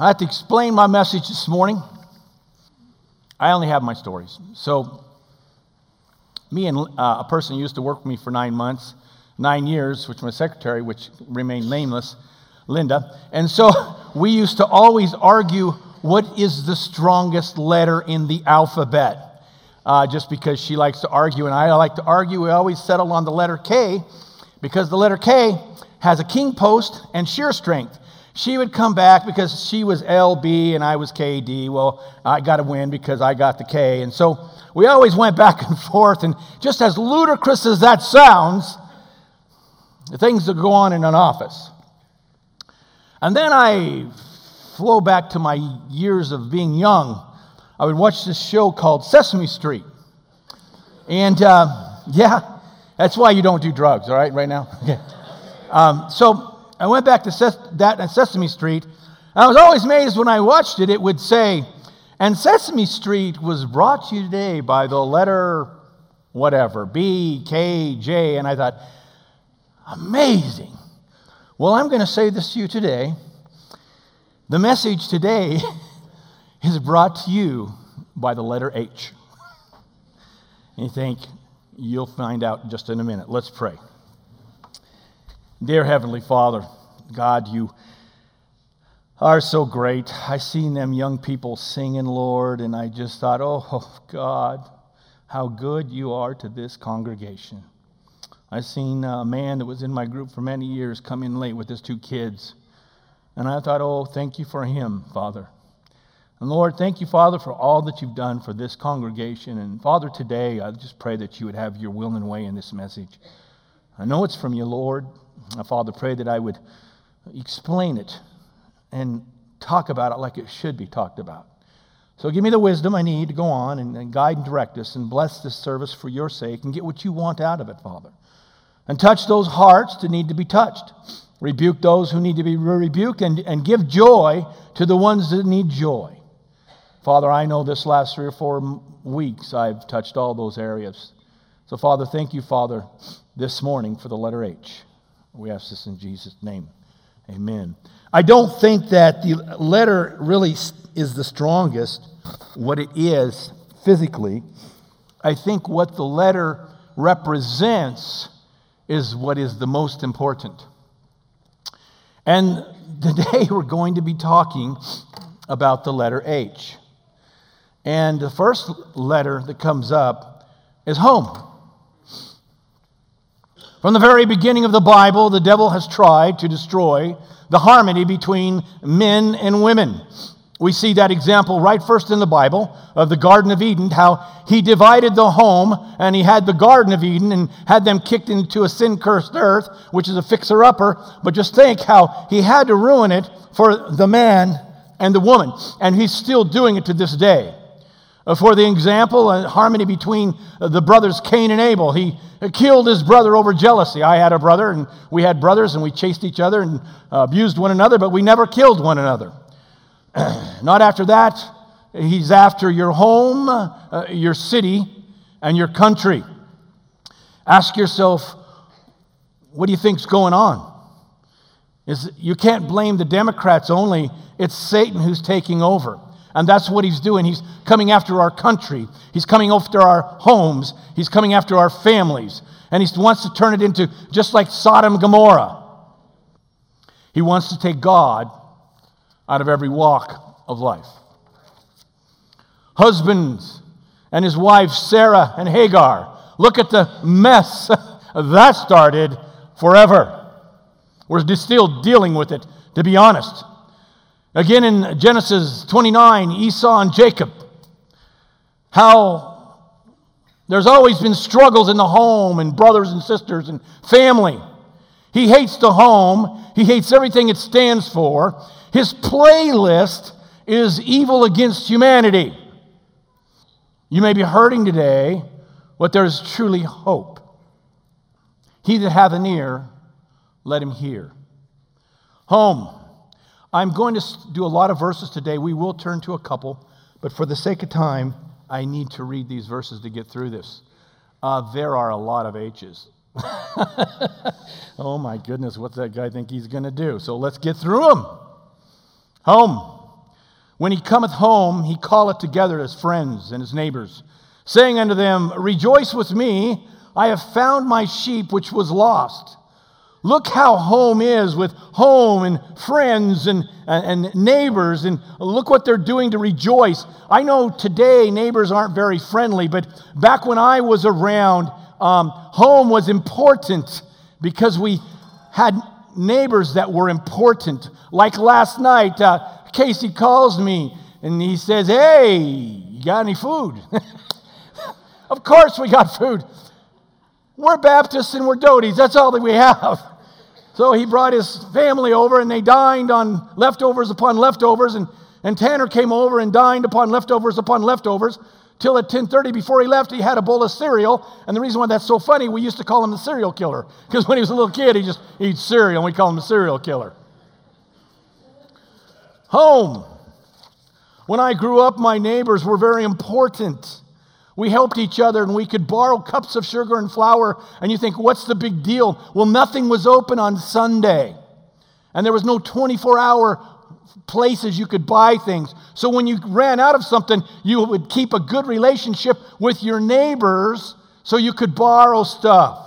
I have to explain my message this morning. I only have my stories. So, me and uh, a person who used to work with me for nine months, nine years, which my secretary, which remained nameless, Linda. And so we used to always argue what is the strongest letter in the alphabet. Uh, just because she likes to argue and I like to argue, we always settle on the letter K because the letter K has a king post and shear strength. She would come back because she was LB and I was KD. Well, I got to win because I got the K. And so we always went back and forth. And just as ludicrous as that sounds, the things that go on in an office. And then I flow back to my years of being young. I would watch this show called Sesame Street. And uh, yeah, that's why you don't do drugs, all right, right now? Um, so I went back to Ses- that at Sesame Street. I was always amazed when I watched it, it would say, and Sesame Street was brought to you today by the letter whatever, B, K, J. And I thought, amazing. Well, I'm going to say this to you today. The message today is brought to you by the letter H. And you think, you'll find out just in a minute. Let's pray. Dear Heavenly Father, God, you are so great. I seen them young people singing, Lord, and I just thought, oh, oh, God, how good you are to this congregation. I seen a man that was in my group for many years come in late with his two kids. And I thought, oh, thank you for him, Father. And Lord, thank you, Father, for all that you've done for this congregation. And Father, today, I just pray that you would have your will and way in this message. I know it's from you, Lord. Father, pray that I would explain it and talk about it like it should be talked about. So give me the wisdom I need to go on and, and, guide and direct us and bless this service for your sake and get what you want out of it, Father. And touch those hearts that need to be touched. Rebuke those who need to be rebuked and, and give joy to the ones that need joy. Father, I know this last three or four weeks I've touched all those areas. So, Father, thank you, Father, this morning for the letter H. We ask this in Jesus' name. Amen. I don't think that the letter really is the strongest, what it is physically. I think what the letter represents is what is the most important. And today we're going to be talking about the letter H. And the first letter that comes up is home. From the very beginning of the Bible, the devil has tried to destroy the harmony between men and women. We see that example right first in the Bible of the Garden of Eden, how he divided the home and he had the Garden of Eden and had them kicked into a sin cursed earth, which is a fixer upper. But just think how he had to ruin it for the man and the woman. And he's still doing it to this day. Uh, for the example, and harmony between uh, the brothers Cain and Abel. He killed his brother over jealousy. I had a brother, and we had brothers, and we chased each other and abused one another, but we never killed one another. Not after that. He's after your home, uh, your city, and your country. Ask yourself, what do you think's going on? Is, you can't blame the Democrats only, it's Satan who's taking over. And that's what he's doing. He's coming after our country. He's coming after our homes. He's coming after our families. And he wants to turn it into just like Sodom and Gomorrah. He wants to take God out of every walk of life. Husbands and his wives, Sarah and Hagar, look at the mess that started forever. We're still dealing with it, to be honest. Again in Genesis 29, Esau and Jacob, how there's always been struggles in the home and brothers and sisters and family. He hates the home, he hates everything it stands for. His playlist is evil against humanity. You may be hurting today, but there's truly hope. He that hath an ear, let him hear. Home. I'm going to do a lot of verses today. We will turn to a couple, but for the sake of time, I need to read these verses to get through this. Uh, there are a lot of H's. oh my goodness, what's that guy think he's going to do? So let's get through them. Home. When he cometh home, he calleth together his friends and his neighbors, saying unto them, Rejoice with me, I have found my sheep which was lost. Look how home is with home and friends and, and, neighbors, and look what they're doing to rejoice. I know today neighbors aren't very friendly, but back when I was around, um, home was important because we had neighbors that were important. Like last night, uh, Casey calls me and he says, Hey, you got any food? of course, we got food. We're Baptists and we're Doties. That's all that we have. So he brought his family over and they dined on leftovers upon leftovers. And, and Tanner came over and dined upon leftovers upon leftovers till at 10.30 before he left he had a bowl of cereal and the reason why that's so funny we used to call him the cereal killer because when he was a little kid he just eats cereal and we call him the cereal killer home when i grew up my neighbors were very important we helped each other and we could borrow cups of sugar and flour. And you think, what's the big deal? Well, nothing was open on Sunday. And there was no 24 hour places you could buy things. So when you ran out of something, you would keep a good relationship with your neighbors so you could borrow stuff.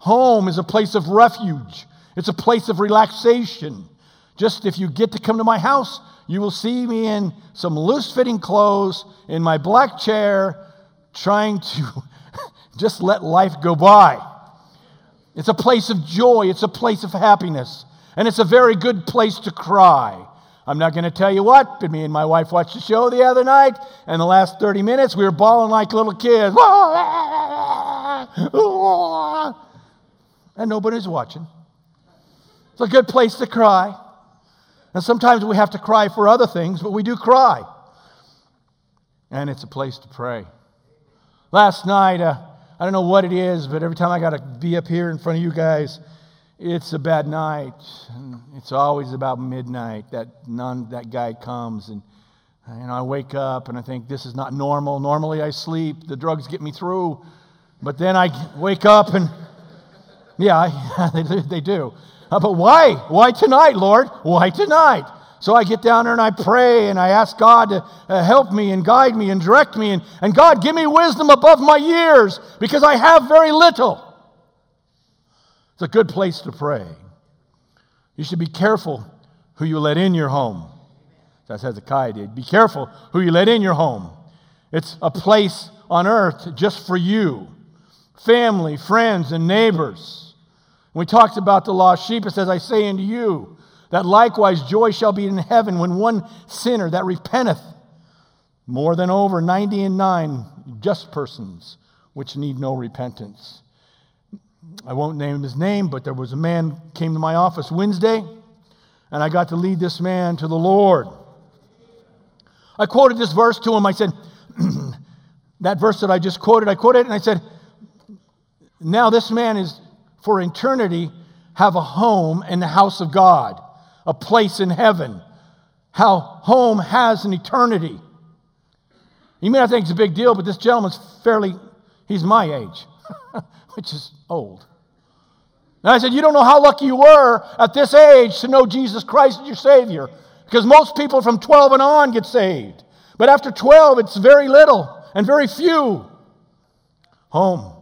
Home is a place of refuge, it's a place of relaxation. Just if you get to come to my house, you will see me in some loose fitting clothes, in my black chair, trying to just let life go by. It's a place of joy, it's a place of happiness, and it's a very good place to cry. I'm not going to tell you what, but me and my wife watched the show the other night, and the last 30 minutes we were bawling like little kids. And nobody's watching. It's a good place to cry. And sometimes we have to cry for other things, but we do cry. And it's a place to pray. Last night, uh, I don't know what it is, but every time I got to be up here in front of you guys, it's a bad night. And it's always about midnight that that guy comes and know, I wake up and I think this is not normal. Normally I sleep, the drugs get me through. But then I wake up and, yeah, they, they do. But why? Why tonight, Lord? Why tonight? So I get down there and I pray and I ask God to uh, help me and guide me and direct me. And, and God, give me wisdom above my years because I have very little. It's a good place to pray. You should be careful who you let in your home. That's Hezekiah did. Be careful who you let in your home. It's a place on earth just for you family, friends, and neighbors. When we talked about the lost sheep, it says, I say unto you, that likewise joy shall be in heaven when one sinner that repenteth, more than over 90 and 9 just persons which need no repentance. I won't name his name, but there was a man came to my office Wednesday, and I got to lead this man to the Lord. I quoted this verse to him. I said, that verse that I just quoted, I quoted it, and I said, now this man is for eternity have a home in the house of God, a place in heaven. How home has an eternity. You may not think it's a big deal, but this gentleman's fairly, he's my age, which is old. And I said, You don't know how lucky you were at this age to know Jesus Christ as your Savior. Because most people from 12 and on get saved. But after 12, it's very little and very few. Home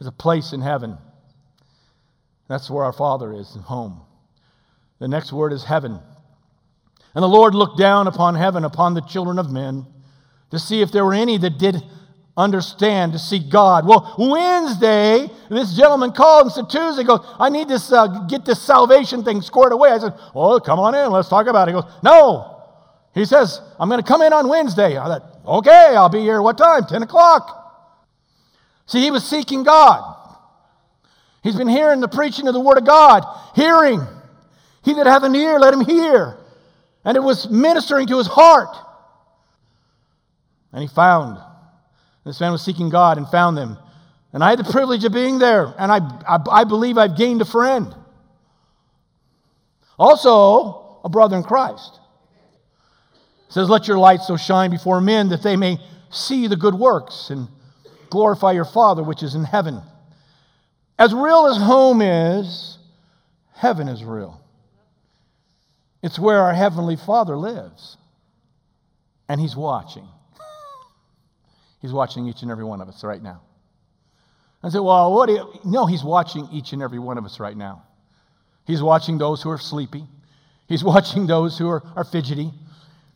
is a place in heaven. That's where our Father is, home. The next word is heaven. And the Lord looked down upon heaven, upon the children of men, to see if there were any that did understand to seek God. Well, Wednesday, this gentleman called and said, Tuesday, goes, I need to uh, get this salvation thing squared away. I said, Oh, come on in, let's talk about it. He goes, No. He says, I'm going to come in on Wednesday. I thought, Okay, I'll be here. What time? 10 o'clock. See, he was seeking God. He's been hearing the preaching of the Word of God, hearing. He that hath an ear, let him hear. And it was ministering to his heart. And he found. This man was seeking God and found them. And I had the privilege of being there, and I, I, I believe I've gained a friend. Also, a brother in Christ. It says, Let your light so shine before men that they may see the good works and glorify your Father which is in heaven. As real as home is, heaven is real. It's where our Heavenly Father lives. And He's watching. He's watching each and every one of us right now. I said, Well, what do you. No, He's watching each and every one of us right now. He's watching those who are sleepy. He's watching those who are, are fidgety.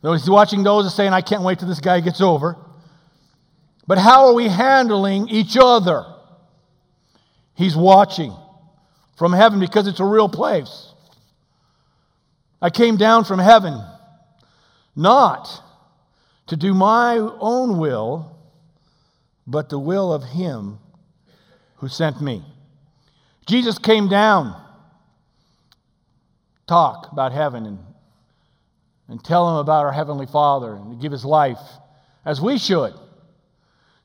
He's watching those saying, I can't wait till this guy gets over. But how are we handling each other? He's watching from heaven because it's a real place. I came down from heaven not to do my own will, but the will of Him who sent me. Jesus came down, talk about heaven and, and tell him about our Heavenly Father and give his life as we should.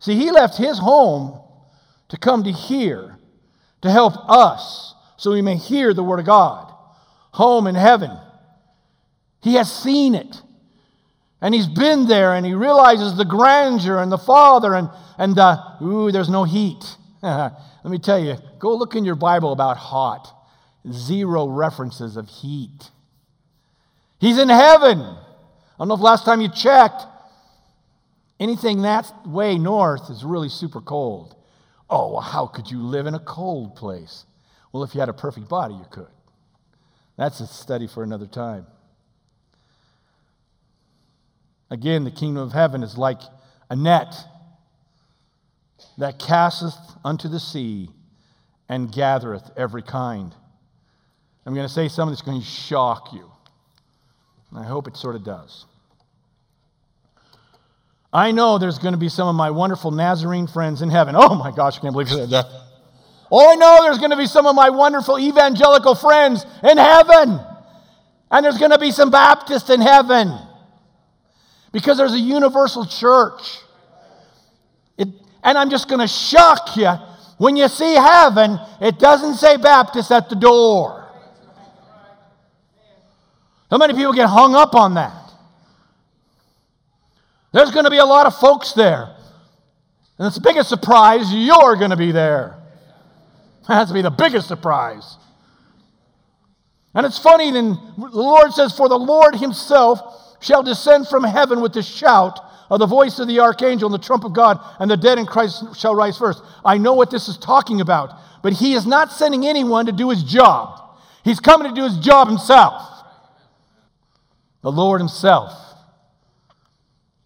See, he left his home to come to here, to help us so we may hear the Word of God. Home in heaven. He has seen it. And he's been there and he realizes the grandeur and the Father and, and uh, ooh, there's no heat. Let me tell you, go look in your Bible about hot. Zero references of heat. He's in heaven. I don't know if last time you checked, anything that way north is really super cold. Oh, well, how could you live in a cold place? Well, if you had a perfect body, you could. That's a study for another time. Again, the kingdom of heaven is like a net that casteth unto the sea and gathereth every kind. I'm going to say something that's going to shock you. I hope it sort of does. I know there's going to be some of my wonderful Nazarene friends in heaven. Oh my gosh, I can't believe you said that. Oh, I know there's going to be some of my wonderful evangelical friends in heaven. And there's going to be some Baptists in heaven because there's a universal church. It, and I'm just going to shock you. When you see heaven, it doesn't say Baptist at the door. How many people get hung up on that? There's going to be a lot of folks there. And it's the biggest surprise, you're going to be there. That has to be the biggest surprise. And it's funny, then the Lord says, For the Lord himself shall descend from heaven with the shout of the voice of the archangel and the trump of God, and the dead in Christ shall rise first. I know what this is talking about, but he is not sending anyone to do his job. He's coming to do his job himself. The Lord himself.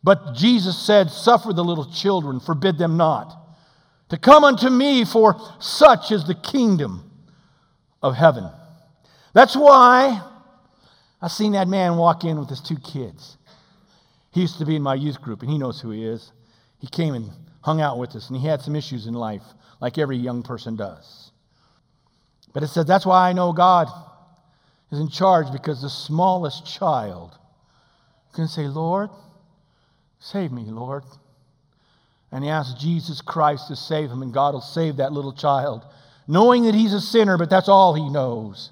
But Jesus said, Suffer the little children, forbid them not, to come unto me, for such is the kingdom of heaven. That's why I seen that man walk in with his two kids. He used to be in my youth group, and he knows who he is. He came and hung out with us, and he had some issues in life, like every young person does. But it says that's why I know God is in charge, because the smallest child can say, Lord, save me, Lord. And he asks Jesus Christ to save him, and God will save that little child, knowing that he's a sinner, but that's all he knows.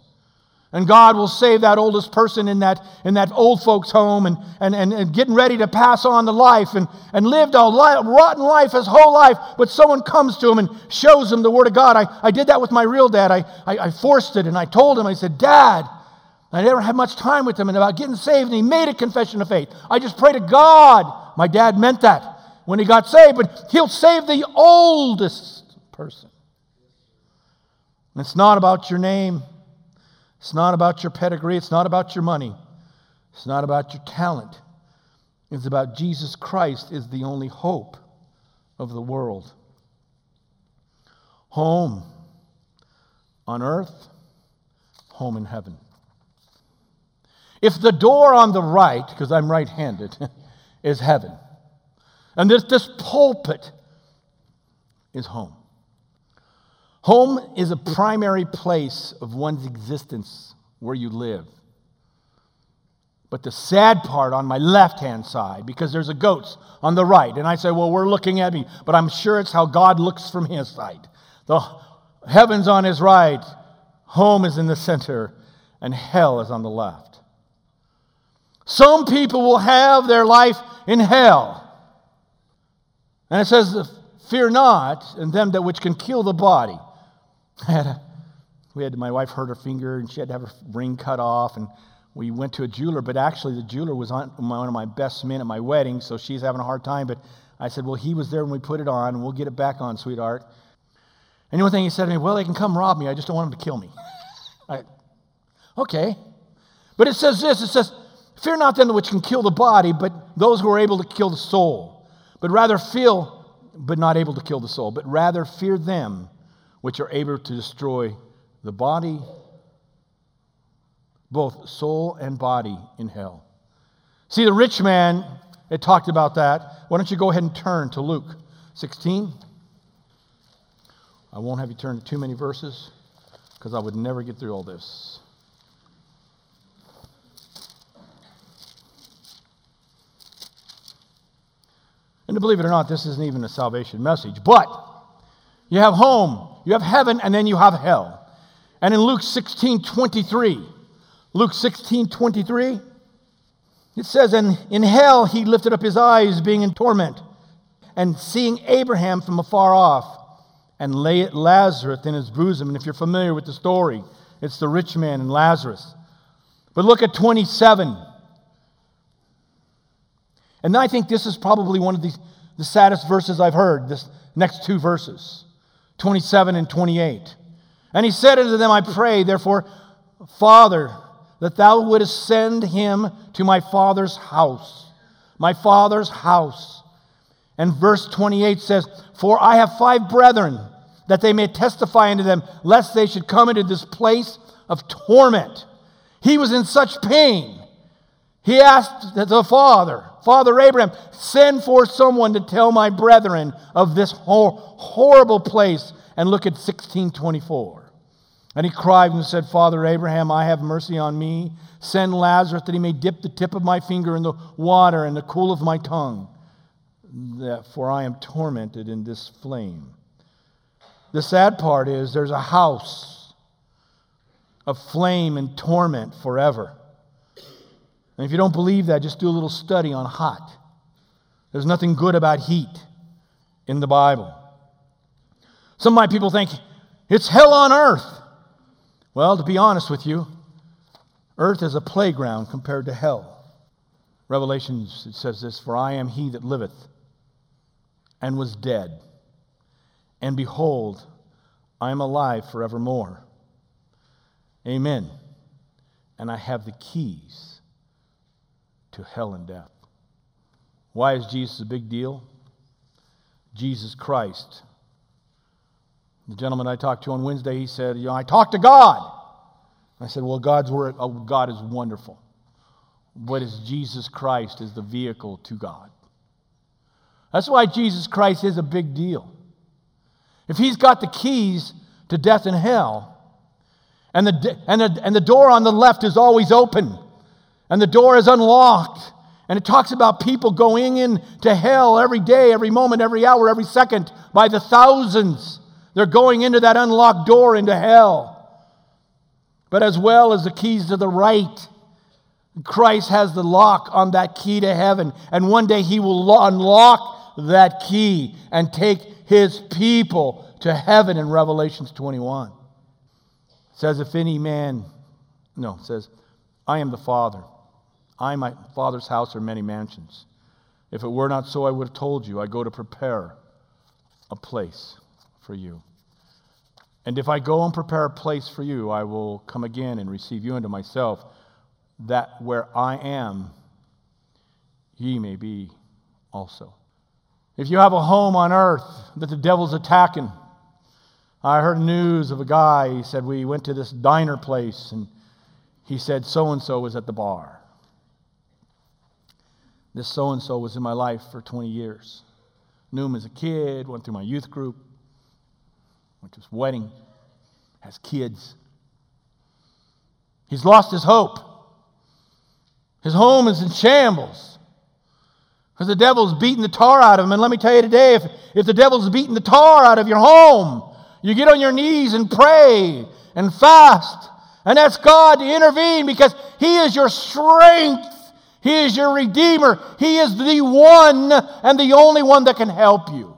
And God will save that oldest person in that, in that old folks' home and, and, and, and getting ready to pass on the life and, and lived a li- rotten life his whole life. But someone comes to him and shows him the Word of God. I, I did that with my real dad. I, I, I forced it and I told him, I said, Dad, I never had much time with him and about getting saved. And he made a confession of faith. I just pray to God. My dad meant that when he got saved, but he'll save the oldest person. And it's not about your name. It's not about your pedigree. It's not about your money. It's not about your talent. It's about Jesus Christ is the only hope of the world. Home on earth, home in heaven. If the door on the right, because I'm right handed, is heaven, and this, this pulpit is home, Home is a primary place of one's existence where you live. But the sad part on my left hand side, because there's a goats on the right, and I say, well, we're looking at me, but I'm sure it's how God looks from his side. The heaven's on his right, home is in the center, and hell is on the left. Some people will have their life in hell. And it says, Fear not, and them that which can kill the body. We had my wife hurt her finger and she had to have her ring cut off and we went to a jeweler, but actually the jeweler was on one of my best men at my wedding, so she's having a hard time. But I said, Well, he was there when we put it on, and we'll get it back on, sweetheart. And the only thing he said to me, Well, they can come rob me. I just don't want them to kill me. I, okay. But it says this it says, Fear not them which can kill the body, but those who are able to kill the soul. But rather feel, but not able to kill the soul, but rather fear them which are able to destroy the body, both soul and body in hell. See, the rich man, it talked about that. Why don't you go ahead and turn to Luke 16? I won't have you turn to too many verses because I would never get through all this. And believe it or not, this isn't even a salvation message. But you have home, you have heaven, and then you have hell. And in Luke 16 23, Luke 16 23, it says, And in hell he lifted up his eyes, being in torment, and seeing Abraham from afar off and lay at Lazarus in his bosom. And if you're familiar with the story, it's the rich man and Lazarus. But look at 27. And I think this is probably one of the, the saddest verses I've heard, this next two verses 27 and 28. And he said unto them, I pray, therefore, Father, that thou wouldest send him to my father's house. My father's house. And verse 28 says, For I have five brethren, that they may testify unto them, lest they should come into this place of torment. He was in such pain. He asked the father, Father Abraham, send for someone to tell my brethren of this horrible place. And look at 1624. And he cried and said, Father Abraham, I have mercy on me. Send Lazarus that he may dip the tip of my finger in the water and the cool of my tongue that, for I am tormented in this flame. The sad part is there's a house of flame and torment forever. And if you don't believe that, just do a little study on hot. There's nothing good about heat in the Bible. Some of my people think it's hell on earth. Well, to be honest with you, earth is a playground compared to hell. Revelations, says this For I am he that liveth and was dead. And behold, I am alive forevermore. Amen. And I have the keys to hell and death. Why is Jesus a big deal? Jesus Christ. The gentleman I talked to on Wednesday, he said, You know, I talked to God. I said, Well, God's word, oh, God is wonderful. But is Jesus Christ is the vehicle to God. That's why Jesus Christ is a big deal. If he's got the keys to death and hell, and the, and, the, and the door on the left is always open, and the door is unlocked, and it talks about people going into hell every day, every moment, every hour, every second by the thousands. They're going into that unlocked door into hell. But as well as the keys to the right, Christ has the lock on that key to heaven. And one day he will unlock that key and take his people to heaven in Revelations 21. It says, If any man, no, says, I am the Father. I my Father's house are many mansions. If it were not so, I would have told you, I go to prepare a place for you. And if I go and prepare a place for you, I will come again and receive you unto myself, that where I am, ye may be also. If you have a home on earth that the devil's attacking, I heard news of a guy, he said, We went to this diner place, and he said, So and so was at the bar. This so and so was in my life for 20 years. Knew him as a kid, went through my youth group, went to his wedding, has kids. He's lost his hope. His home is in shambles. Because the devil's beating the tar out of him. And let me tell you today if, if the devil's beating the tar out of your home, you get on your knees and pray and fast and ask God to intervene because He is your strength. He is your Redeemer. He is the one and the only one that can help you.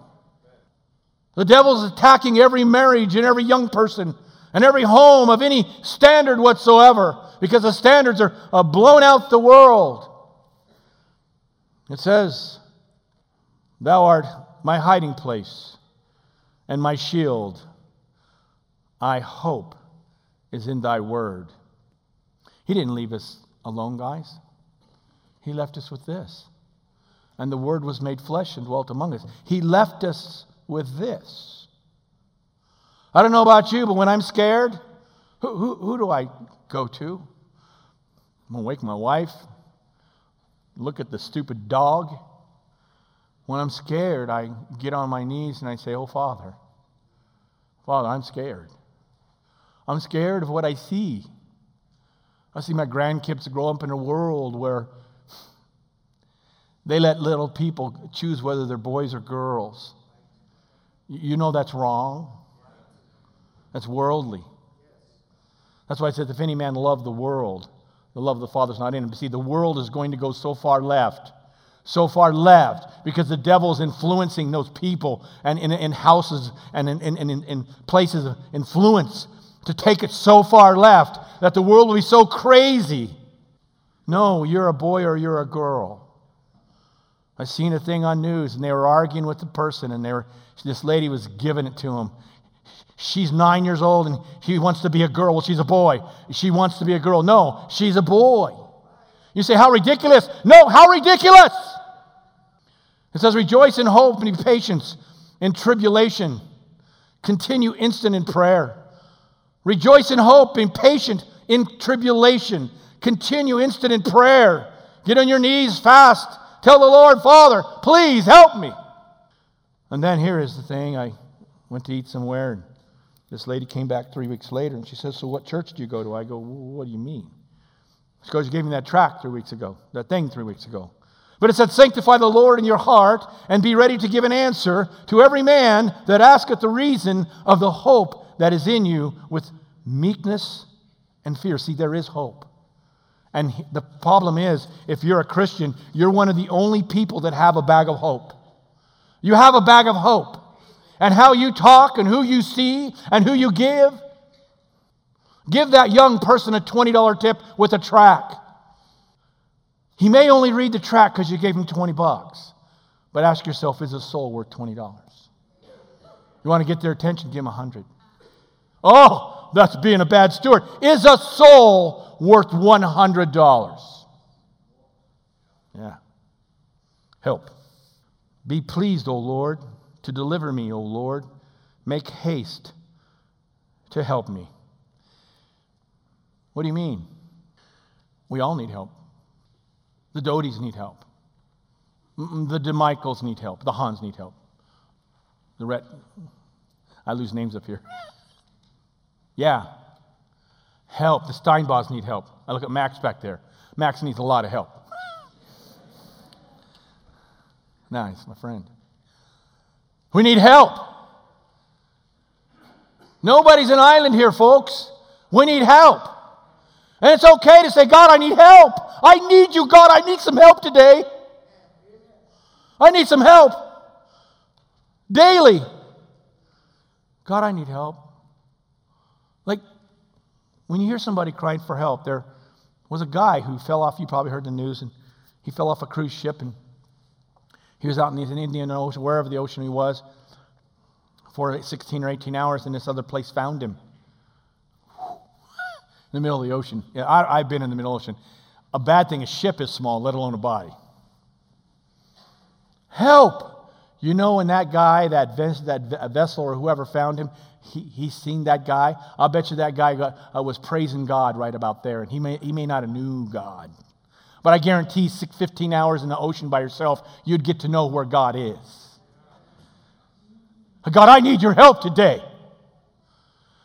The devil's attacking every marriage and every young person and every home of any standard whatsoever because the standards are, blown out the world. It says, Thou art my hiding place and my shield. I hope is in thy word. He didn't leave us alone, guys. He left us with this. And the word was made flesh and dwelt among us. He left us with this. I don't know about you, but when I'm scared, who, who, who do I go to? I'm going to wake my wife, look at the stupid dog. When I'm scared, I get on my knees and I say, Oh, Father, Father, I'm scared. I'm scared of what I see. I see my grandkids grow up in a world where they let little people choose whether they're boys or girls. You know that's wrong. That's worldly. That's why I said, if any man love the world, the love of the Father is not in him. See, the world is going to go so far left, so far left, because the devil is influencing those people and in, houses and in, in, in places of influence to take it so far left that the world will be so crazy. No, you're a boy or you're a girl. I seen a thing on news and they were arguing with the person and they were, this lady was giving it to him. She's nine years old and she wants to be a girl. Well, she's a boy. She wants to be a girl. No, she's a boy. You say, How ridiculous? No, how ridiculous? It says, Rejoice in hope and be patience in tribulation. Continue instant in prayer. Rejoice in hope, be patient in tribulation. Continue instant in prayer. Get on your knees fast. Tell the Lord, Father, please help me. And then here is the thing I went to eat somewhere, and this lady came back three weeks later, and she says, So what church do you go to? I go, What do you mean? She goes, You gave me that tract three weeks ago, that thing three weeks ago. But it said, Sanctify the Lord in your heart, and be ready to give an answer to every man that asketh the reason of the hope that is in you with meekness and fear. See, there is hope. And the problem is, if you're a Christian, you're one of the only people that have a bag of hope. You have a bag of hope. And how you talk and who you see and who you give. Give that young person a $20 tip with a track. He may only read the track because you gave him 20 bucks. But ask yourself, is a soul worth $20? You want to get their attention, give them 100. Oh, that's being a bad steward. Is a soul worth $100. Yeah. Help. Be pleased, O Lord, to deliver me, O Lord. Make haste to help me. What do you mean? We all need help. The Doties need help. The DeMichaels need help. The Hans need help. The Ret. I lose names up here. yeah, Help. The Steinbaus need help. I look at Max back there. Max needs a lot of help. nice, my friend. We need help. Nobody's an island here, folks. We need help. And it's okay to say, God, I need help. I need you, God. I need some help today. I need some help daily. God, I need help. Like, when you hear somebody crying for help, there was a guy who fell off, you probably heard the news, and he fell off a cruise ship and he was out in the Indian Ocean, wherever the ocean he was, for 16 or 18 hours, and this other place found him. In the middle of the ocean. Yeah, I, have been in the middle of the ocean. A bad thing, a ship is small, let alone a body. Help! You know, when that guy, that, that vessel or whoever found him, he, he's seen that guy. I'll bet you that guy got, uh, was praising God right about there, and he may, he may not have knew God. But I guarantee 15 hours in the ocean by yourself, you'd get to know where God is. God, I need your help today.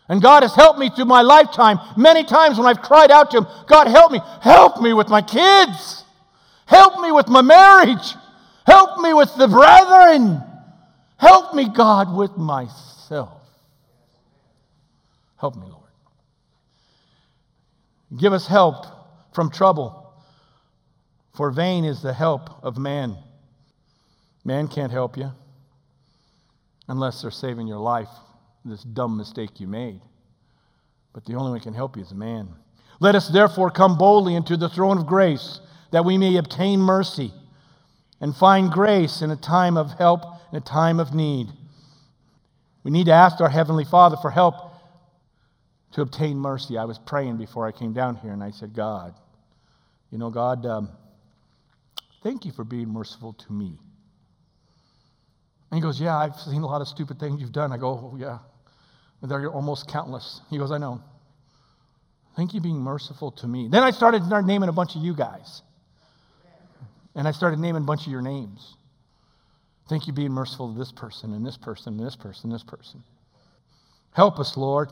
And God has helped me through my lifetime many times when I've cried out to Him, God, help me. Help me with my kids. Help me with my marriage. Help me with the brethren. Help me, God, with myself. Help me, Lord. Give us help from trouble, for vain is the help of man. Man can't help you unless they're saving your life, this dumb mistake you made. But the only one who can help you is man. Let us therefore come boldly into the throne of grace, that we may obtain mercy and find grace in a time of help, in a time of need. We need to ask our Heavenly Father for help to obtain mercy. I was praying before I came down here, and I said, God, you know, God, um, thank you for being merciful to me. And he goes, Yeah, I've seen a lot of stupid things you've done. I go, oh, Yeah. They're almost countless. He goes, I know. Thank you being merciful to me. Then I started naming a bunch of you guys. And I started naming a bunch of your names. Thank you being merciful to this person and this person and this person and this person. Help us, Lord.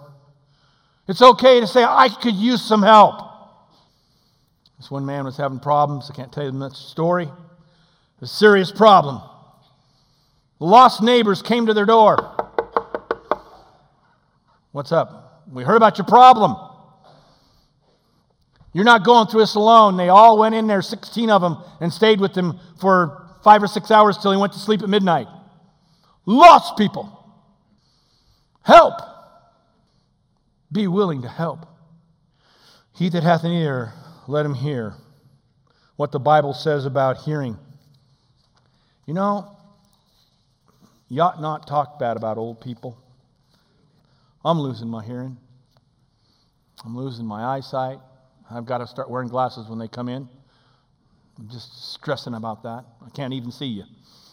It's okay to say, I could use some help. This one man was having problems. I can't tell you the story. A serious problem. Lost neighbors came to their door. What's up? We heard about your problem. You're not going through this alone. They all went in there, 16 of them, and stayed with him for five or six hours till he went to sleep at midnight. Lost people. Help. Be willing to help. He that hath an ear, let him hear what the Bible says about hearing. You know, you ought not talk bad about old people. I'm losing my hearing. I'm losing my eyesight. I've got to start wearing glasses when they come in. I'm just stressing about that. I can't even see you.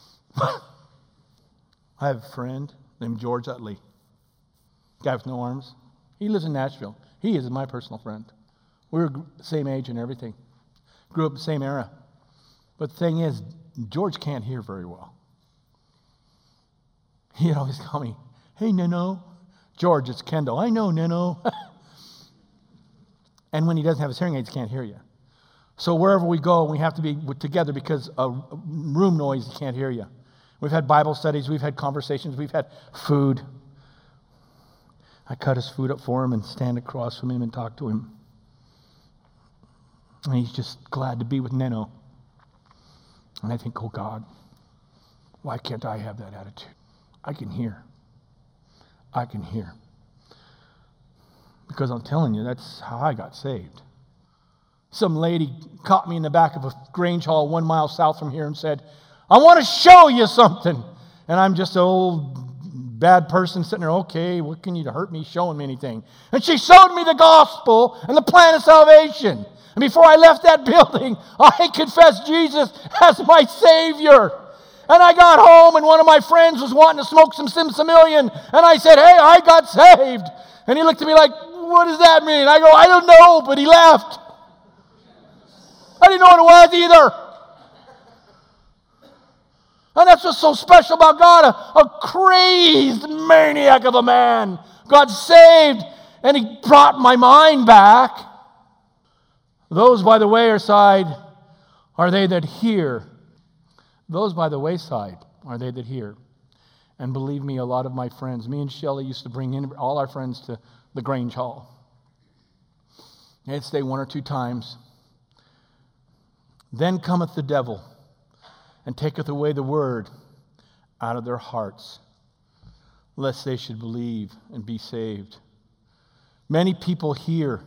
I have a friend named George Utley, guy with no arms. He lives in Nashville. He is my personal friend. We were same age and everything. Grew up the same era. But the thing is, George can't hear very well. He'd always call me, hey, Nino. George, it's Kendall. I know, Nino. And when he doesn't have his hearing aids, he can't hear you. So wherever we go, we have to be together because a room noise, he can't hear you. We've had Bible studies, we've had conversations, we've had food. I cut his food up for him and stand across from him and talk to him. And he's just glad to be with Nino. And I think, oh God, why can't I have that attitude? I can hear. I can hear. Because I'm telling you, that's how I got saved. Some lady caught me in the back of a Grange Hall one mile south from here and said, I want to show you something. And I'm just an old bad person sitting there, okay, what can you hurt me showing me anything? And she showed me the gospel and the plan of salvation. And before I left that building, I confessed Jesus as my Savior. And I got home, and one of my friends was wanting to smoke some Simsamillion. And I said, Hey, I got saved. And he looked at me like, what does that mean? I go, I don't know, but he left. I didn't know what it was either. And that's what's so special about God a, a crazed maniac of a man. God saved, and He brought my mind back. Those by the wayside are they that hear. Those by the wayside are they that hear. And believe me, a lot of my friends, me and Shelly used to bring in all our friends to the Grange Hall. They'd stay one or two times. Then cometh the devil and taketh away the word out of their hearts, lest they should believe and be saved. Many people hear,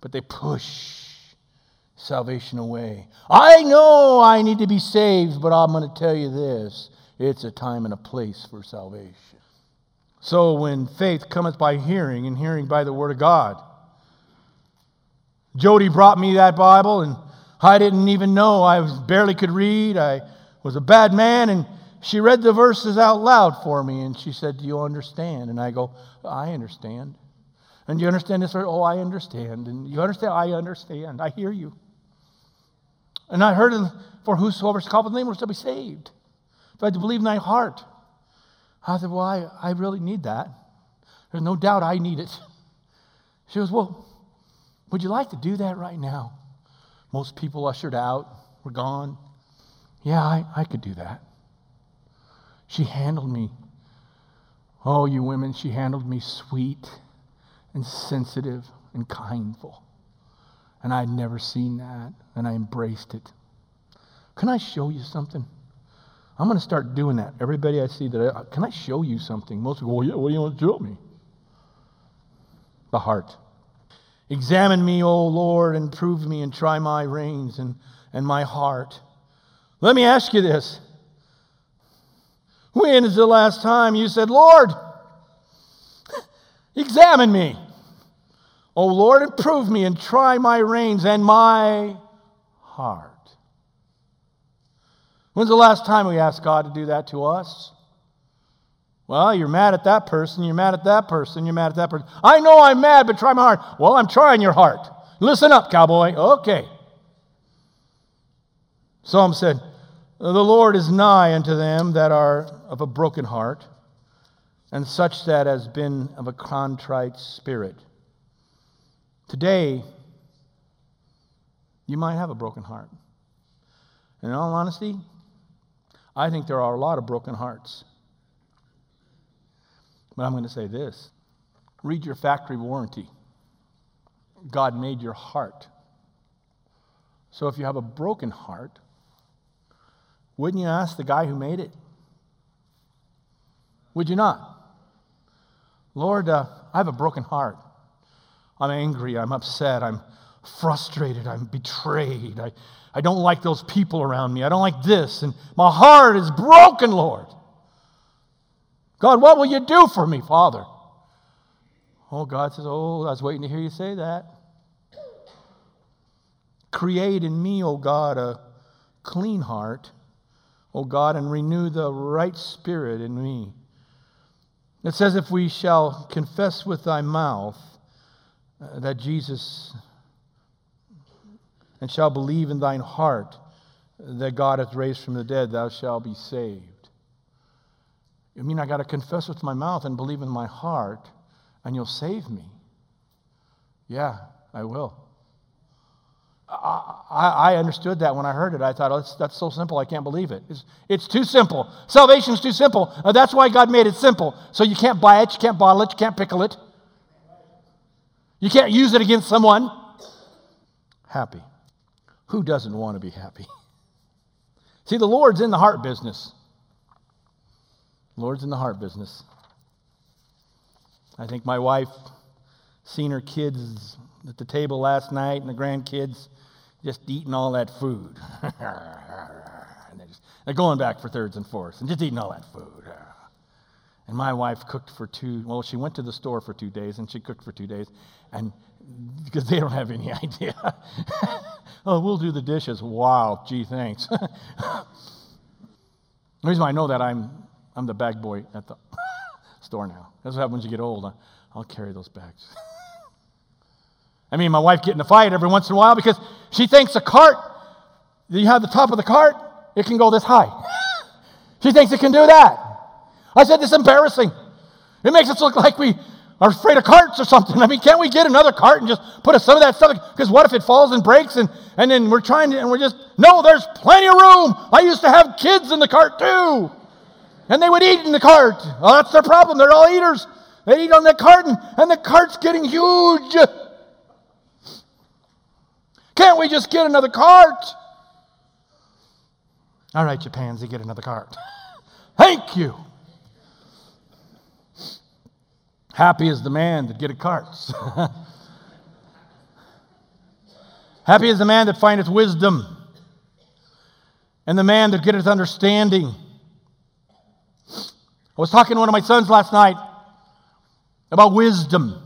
but they push salvation away. I know I need to be saved, but I'm going to tell you this it's a time and a place for salvation. So when faith cometh by hearing, and hearing by the word of God. Jody brought me that Bible, and I didn't even know. I barely could read. I was a bad man, and she read the verses out loud for me, and she said, Do you understand? And I go, I understand. And you understand this? Oh, I understand. And you understand? I understand. I hear you. And I heard, For whosoever is called by the name will shall be saved. If I to believe in thy heart. I said, Well, I, I really need that. There's no doubt I need it. She goes, Well, would you like to do that right now? Most people ushered out, were gone. Yeah, I, I could do that. She handled me. Oh, you women, she handled me sweet and sensitive and kindful. And I'd never seen that, and I embraced it. Can I show you something? I'm going to start doing that. Everybody I see that, I, can I show you something? Most people, well, yeah, what do you want to show me? The heart. Examine me, O Lord, and prove me, and try my reins and, and my heart. Let me ask you this. When is the last time you said, Lord, examine me? O Lord, and prove me, and try my reins and my heart. When's the last time we asked God to do that to us? Well, you're mad at that person, you're mad at that person, you're mad at that person. I know I'm mad, but try my heart. Well, I'm trying your heart. Listen up, cowboy. Okay. Psalm said, The Lord is nigh unto them that are of a broken heart, and such that has been of a contrite spirit. Today, you might have a broken heart. In all honesty, I think there are a lot of broken hearts. But I'm going to say this read your factory warranty. God made your heart. So if you have a broken heart, wouldn't you ask the guy who made it? Would you not? Lord, uh, I have a broken heart. I'm angry. I'm upset. I'm frustrated. I'm betrayed. I, I don't like those people around me. I don't like this. And my heart is broken, Lord. God, what will you do for me, Father? Oh, God says, Oh, I was waiting to hear you say that. Create in me, O oh God, a clean heart, O oh God, and renew the right spirit in me. It says, If we shall confess with thy mouth uh, that Jesus, and shall believe in thine heart that God hath raised from the dead, thou shalt be saved. You mean I got to confess with my mouth and believe in my heart, and you'll save me? Yeah, I will. I, I, understood that when I heard it. I thought, oh, that's, that's so simple, I can't believe it. It's, it's too simple. Salvation's too simple. Uh, that's why God made it simple. So you can't buy it, you can't bottle it, you can't pickle it. You can't use it against someone. Happy. Who doesn't want to be happy? See, the Lord's in the heart business. Lord's in the heart business. I think my wife seen her kids at the table last night and the grandkids just eating all that food. they're, just, they're going back for thirds and fourths and just eating all that food. And my wife cooked for two, well, she went to the store for two days and she cooked for two days. And because they don't have any idea. oh, we'll do the dishes. Wow, gee, thanks. the reason I know that I'm I'm the bag boy at the store now. That's what happens when you get old. I'll carry those bags. I mean, my wife get in a fight every once in a while because she thinks a cart, you have the top of the cart, it can go this high. she thinks it can do that. I said, this is embarrassing. It makes us look like we are afraid of carts or something. I mean, can't we get another cart and just put some of that stuff? Because what if it falls and breaks and, and then we're trying to, and we're just, no, there's plenty of room. I used to have kids in the cart too. And they would eat in the cart. Well, that's their problem. They're all eaters. They eat on the cart, and, and the cart's getting huge. Can't we just get another cart? All right, you pansy, get another cart. Thank you. Happy is the man that getteth carts. Happy is the man that findeth wisdom, and the man that getteth understanding. I was talking to one of my sons last night about wisdom.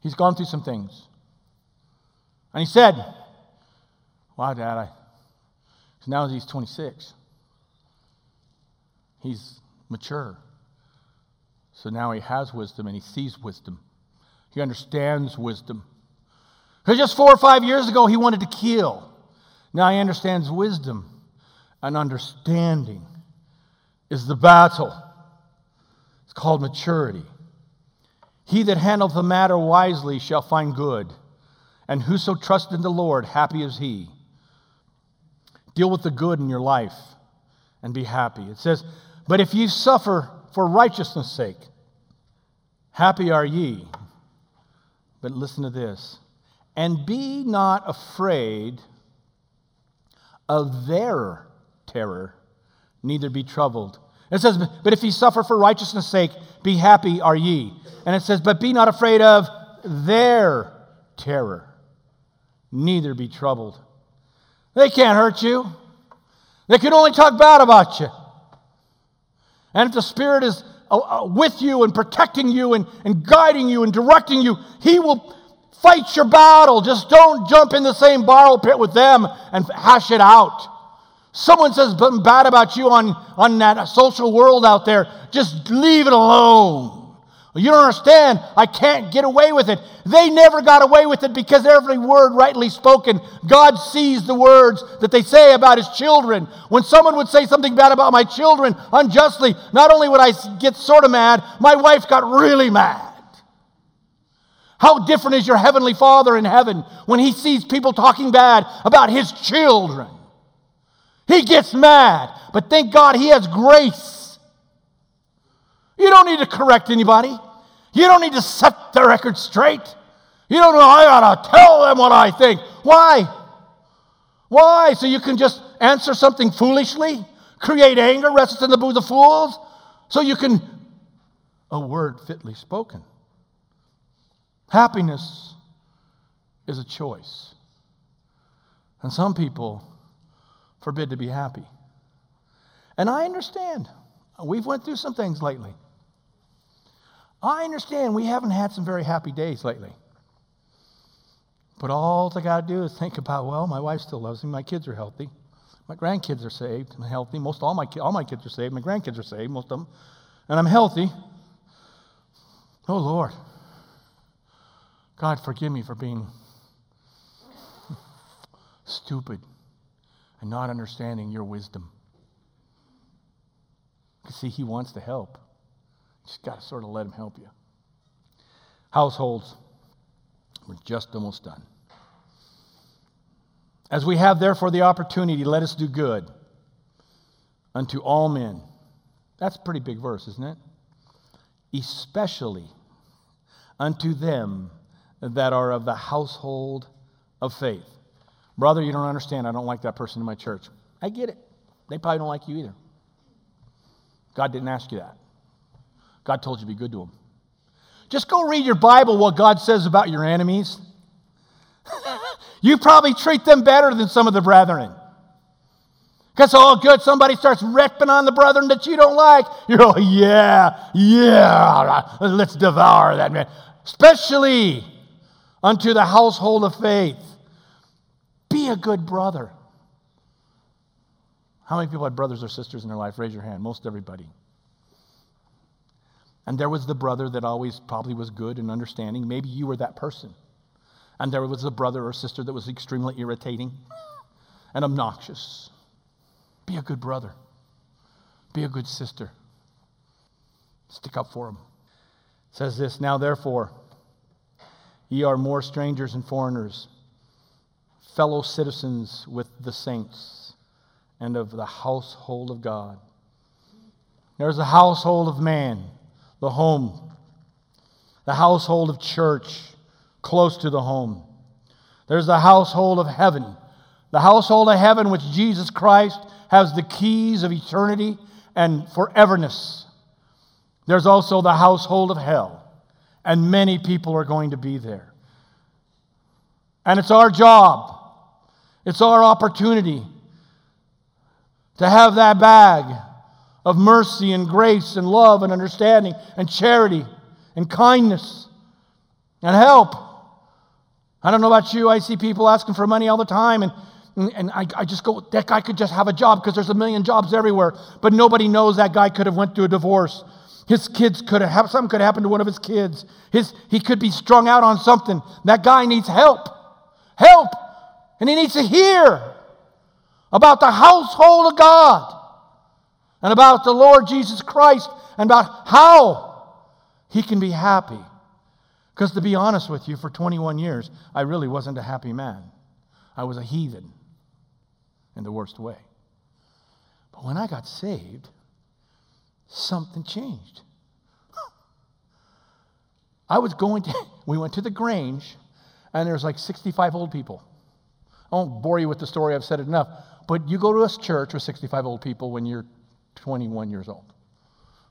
He's gone through some things. And he said, Wow, Dad, I, now he's 26. He's mature. So now he has wisdom and he sees wisdom. He understands wisdom. Because just four or five years ago, he wanted to kill. Now he understands wisdom and understanding is the battle. It's called maturity. He that handleth the matter wisely shall find good, and whoso trusteth in the Lord, happy is he. Deal with the good in your life and be happy. It says, But if ye suffer for righteousness' sake, happy are ye. But listen to this and be not afraid of their terror neither be troubled. It says, But if ye suffer for righteousness' sake, be happy are ye. And it says, But be not afraid of their terror. Neither be troubled. They can't hurt you. They can only talk bad about you. And if the Spirit is uh, uh, with you and protecting you and, and guiding you and directing you, He will fight your battle. Just don't jump in the same borrow pit with them and hash it out. Someone says something bad about you on, on that social world out there, just leave it alone. You don't understand. I can't get away with it. They never got away with it because every word rightly spoken, God sees the words that they say about his children. When someone would say something bad about my children unjustly, not only would I get sort of mad, my wife got really mad. How different is your heavenly Father in heaven when he sees people talking bad about his children? He gets mad, but thank God he has grace. You don't need to correct anybody. You don't need to set the record straight. You don't know, I gotta tell them what I think. Why? Why? So you can just answer something foolishly, create anger, rest in the booth of fools, so you can, a word fitly spoken. Happiness is a choice. And some people forbid to be happy. And I understand. We've went through some things lately. I understand we haven't had some very happy days lately. But all I got to do is think about, well, my wife still loves me, my kids are healthy, my grandkids are saved and healthy. Most all my all my kids are saved, my grandkids are saved, most of them, and I'm healthy. Oh Lord, God, forgive me for being stupid and not understanding your wisdom. See, He wants to help. Just got to sort of let Him help you. Households, we're just almost done. As we have therefore the opportunity, let us do good unto all men. That's a pretty big verse, isn't it? Especially unto them that are of the household of faith. Brother, you don't understand. I don't like that person in my church. I get it. They probably don't like you either. God didn't ask you that. God told you to be good to them. Just go read your Bible, what God says about your enemies. you probably treat them better than some of the brethren. Because, oh, good, somebody starts ripping on the brethren that you don't like. You're like, yeah, yeah, let's devour that man. Especially unto the household of faith. Be a good brother. How many people had brothers or sisters in their life? Raise your hand. Most everybody. And there was the brother that always probably was good and understanding. Maybe you were that person. And there was a brother or sister that was extremely irritating and obnoxious. Be a good brother. Be a good sister. Stick up for them. It says this Now, therefore, ye are more strangers and foreigners, fellow citizens with the saints and of the household of God. There's a household of man the home, the household of church close to the home. There's the household of heaven, the household of heaven, which Jesus Christ has the keys of eternity and foreverness. There's also the household of hell, and many people are going to be there. And it's our job, it's our opportunity to have that bag of mercy and grace and love and understanding and charity and kindness and help. I don't know about you, I see people asking for money all the time, and, and I, I just go, that guy could just have a job because there's a million jobs everywhere, but nobody knows that guy could have went through a divorce. His kids could have, something could happen to one of his kids. His, he could be strung out on something. That guy needs help. Help. And he needs to hear about the household of God and about the Lord Jesus Christ and about how he can be happy. Because to be honest with you, for 21 years, I really wasn't a happy man. I was a heathen in the worst way. But when I got saved, something changed. I was going to, we went to the Grange, and there's like 65 old people. I won't bore you with the story, I've said it enough. But you go to a church with 65 old people when you're 21 years old.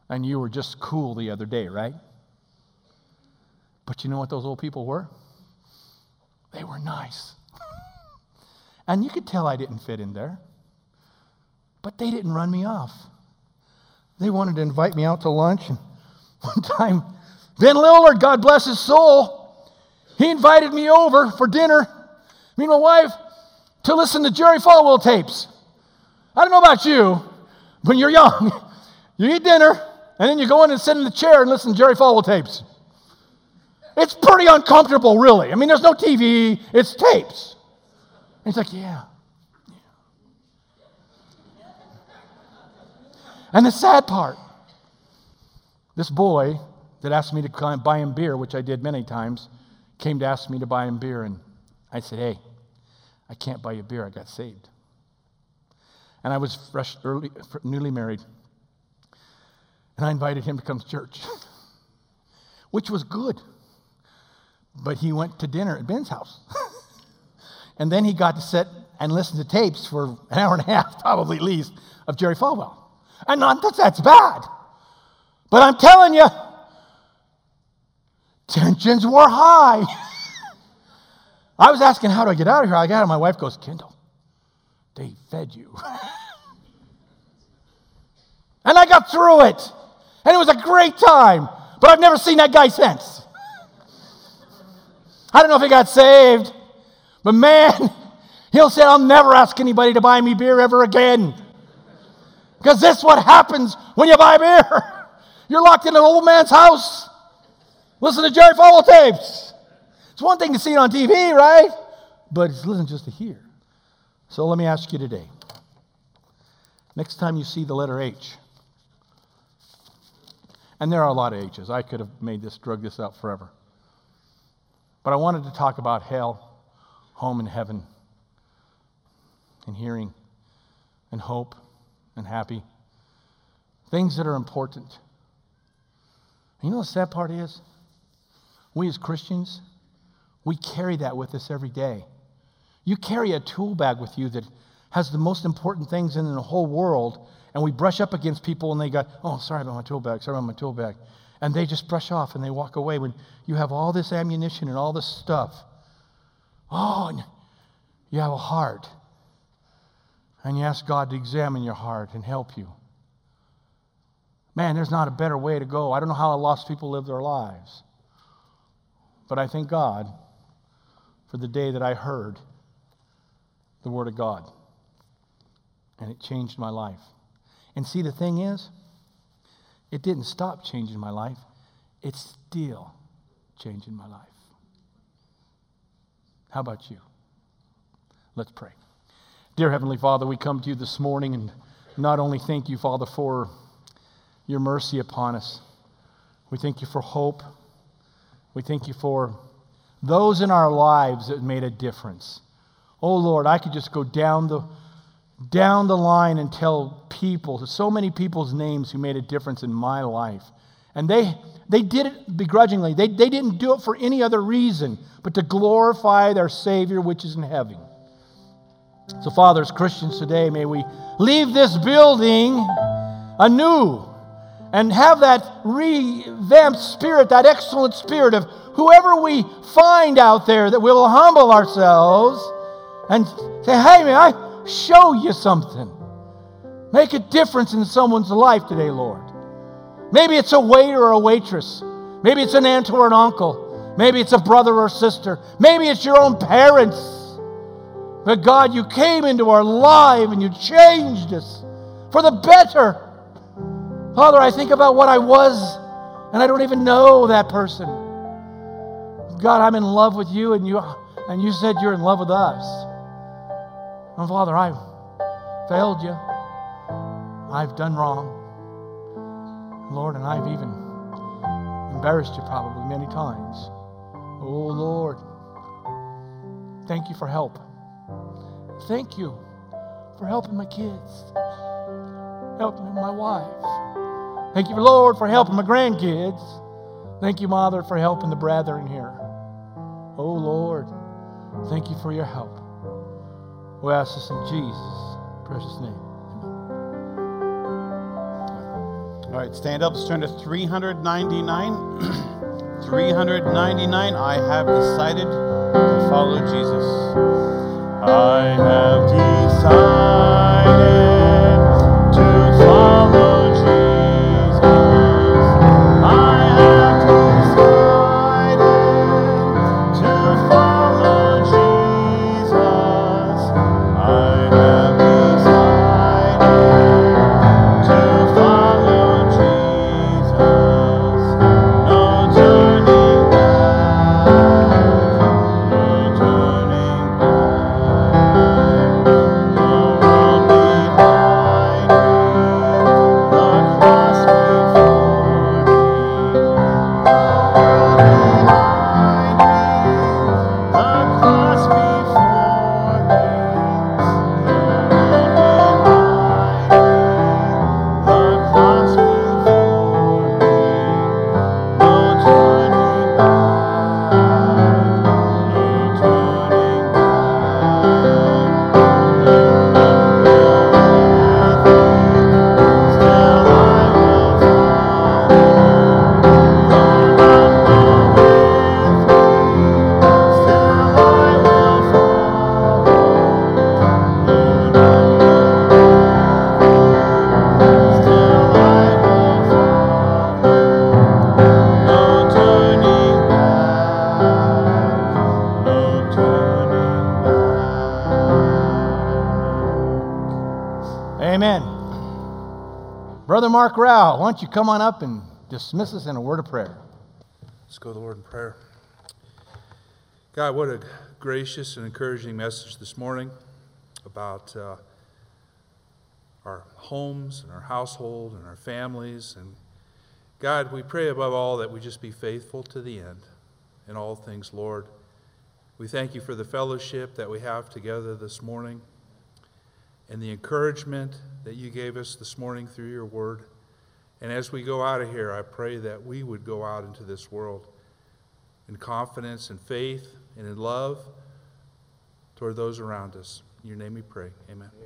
And you were just cool the other day, right? But you know what those old people were? They were nice. and you could tell I didn't fit in there. But they didn't run me off. They wanted to invite me out to lunch. And one time, Ben Lillard, God bless his soul, he invited me over for dinner, me and my wife, to listen to Jerry Falwell tapes. I don't know about you, when you're young, you eat dinner, and then you go in and sit in the chair and listen to Jerry Falwell tapes. It's pretty uncomfortable, really. I mean, there's no TV, it's tapes. And he's like, yeah. And the sad part, this boy that asked me to buy him beer, which I did many times, came to ask me to buy him beer. And I said, hey, I can't buy you beer. I got saved. And I was fresh, early, newly married. And I invited him to come to church, which was good. But he went to dinner at Ben's house. and then he got to sit and listen to tapes for an hour and a half, probably at least, of Jerry Falwell. And not that that's bad. But I'm telling you, tensions were high. I was asking, how do I get out of here? I got out, my wife goes, Kendall, they fed you. And I got through it. And it was a great time. But I've never seen that guy since. I don't know if he got saved, but man, he'll say, I'll never ask anybody to buy me beer ever again. Because this is what happens when you buy beer. You're locked in an old man's house. Listen to Jerry Falwell tapes. It's one thing to see it on TV, right? But it's listen just to hear. So let me ask you today. Next time you see the letter H, and there are a lot of H's. I could have made this, drug this out forever. But I wanted to talk about hell, home, and heaven, and hearing, and hope, and happy. Things that are important. You know what the sad part is? We as Christians, we carry that with us every day. You carry a tool bag with you that has the most important things in the whole world, and we brush up against people and they go, Oh, sorry about my tool bag, sorry about my tool bag. And they just brush off and they walk away when you have all this ammunition and all this stuff. Oh, you have a heart. And you ask God to examine your heart and help you. Man, there's not a better way to go. I don't know how lost people live their lives. But I thank God for the day that I heard the Word of God. And it changed my life. And see, the thing is, it didn't stop changing my life, it's still changing my life. How about you? Let's pray. Dear Heavenly Father, we come to you this morning and not only thank you, Father, for your mercy upon us, we thank you for hope. We thank you for those in our lives that made a difference. Oh Lord, I could just go down the down the line and tell people, so many people's names who made a difference in my life. And they, they did it begrudgingly. They, they didn't do it for any other reason but to glorify their Savior, which is in heaven. So, Father, as Christians today, may we leave this building anew and have that revamped spirit, that excellent spirit of whoever we find out there, that we will humble ourselves and say, hey, man, I, show you something. Make a difference in someone's life today, Lord. Maybe it's a waiter or a waitress. Maybe it's an aunt or an uncle. Maybe it's a brother or sister. Maybe it's your own parents. But God, you came into our life and you changed us for the better. Father, I think about what I was and I don't even know that person. God, I'm in love with you and you and you said you're in love with us. And Father, I've failed you. I've done wrong. Lord, and I've even embarrassed you probably many times. Oh, Lord, thank you for help. Thank you for helping my kids, helping my wife. Thank you, Lord, for helping my grandkids. Thank you, Mother, for helping the brethren here. Oh, Lord, thank you for your help. We ask this in Jesus' precious name. Amen. All right, stand up. Let's turn to 399. 399, I have decided to follow Jesus. I have decided. Mark Rao, why don't you come on up and dismiss us in a word of prayer? Let's go to the Lord in prayer. God, what a gracious and encouraging message this morning about uh, our homes and our household and our families. And God, we pray above all that we just be faithful to the end in all things, Lord. We thank you for the fellowship that we have together this morning and the encouragement that you gave us this morning through your word. And as we go out of here, I pray that we would go out into this world in confidence and faith and in love toward those around us. In your name we pray. Amen.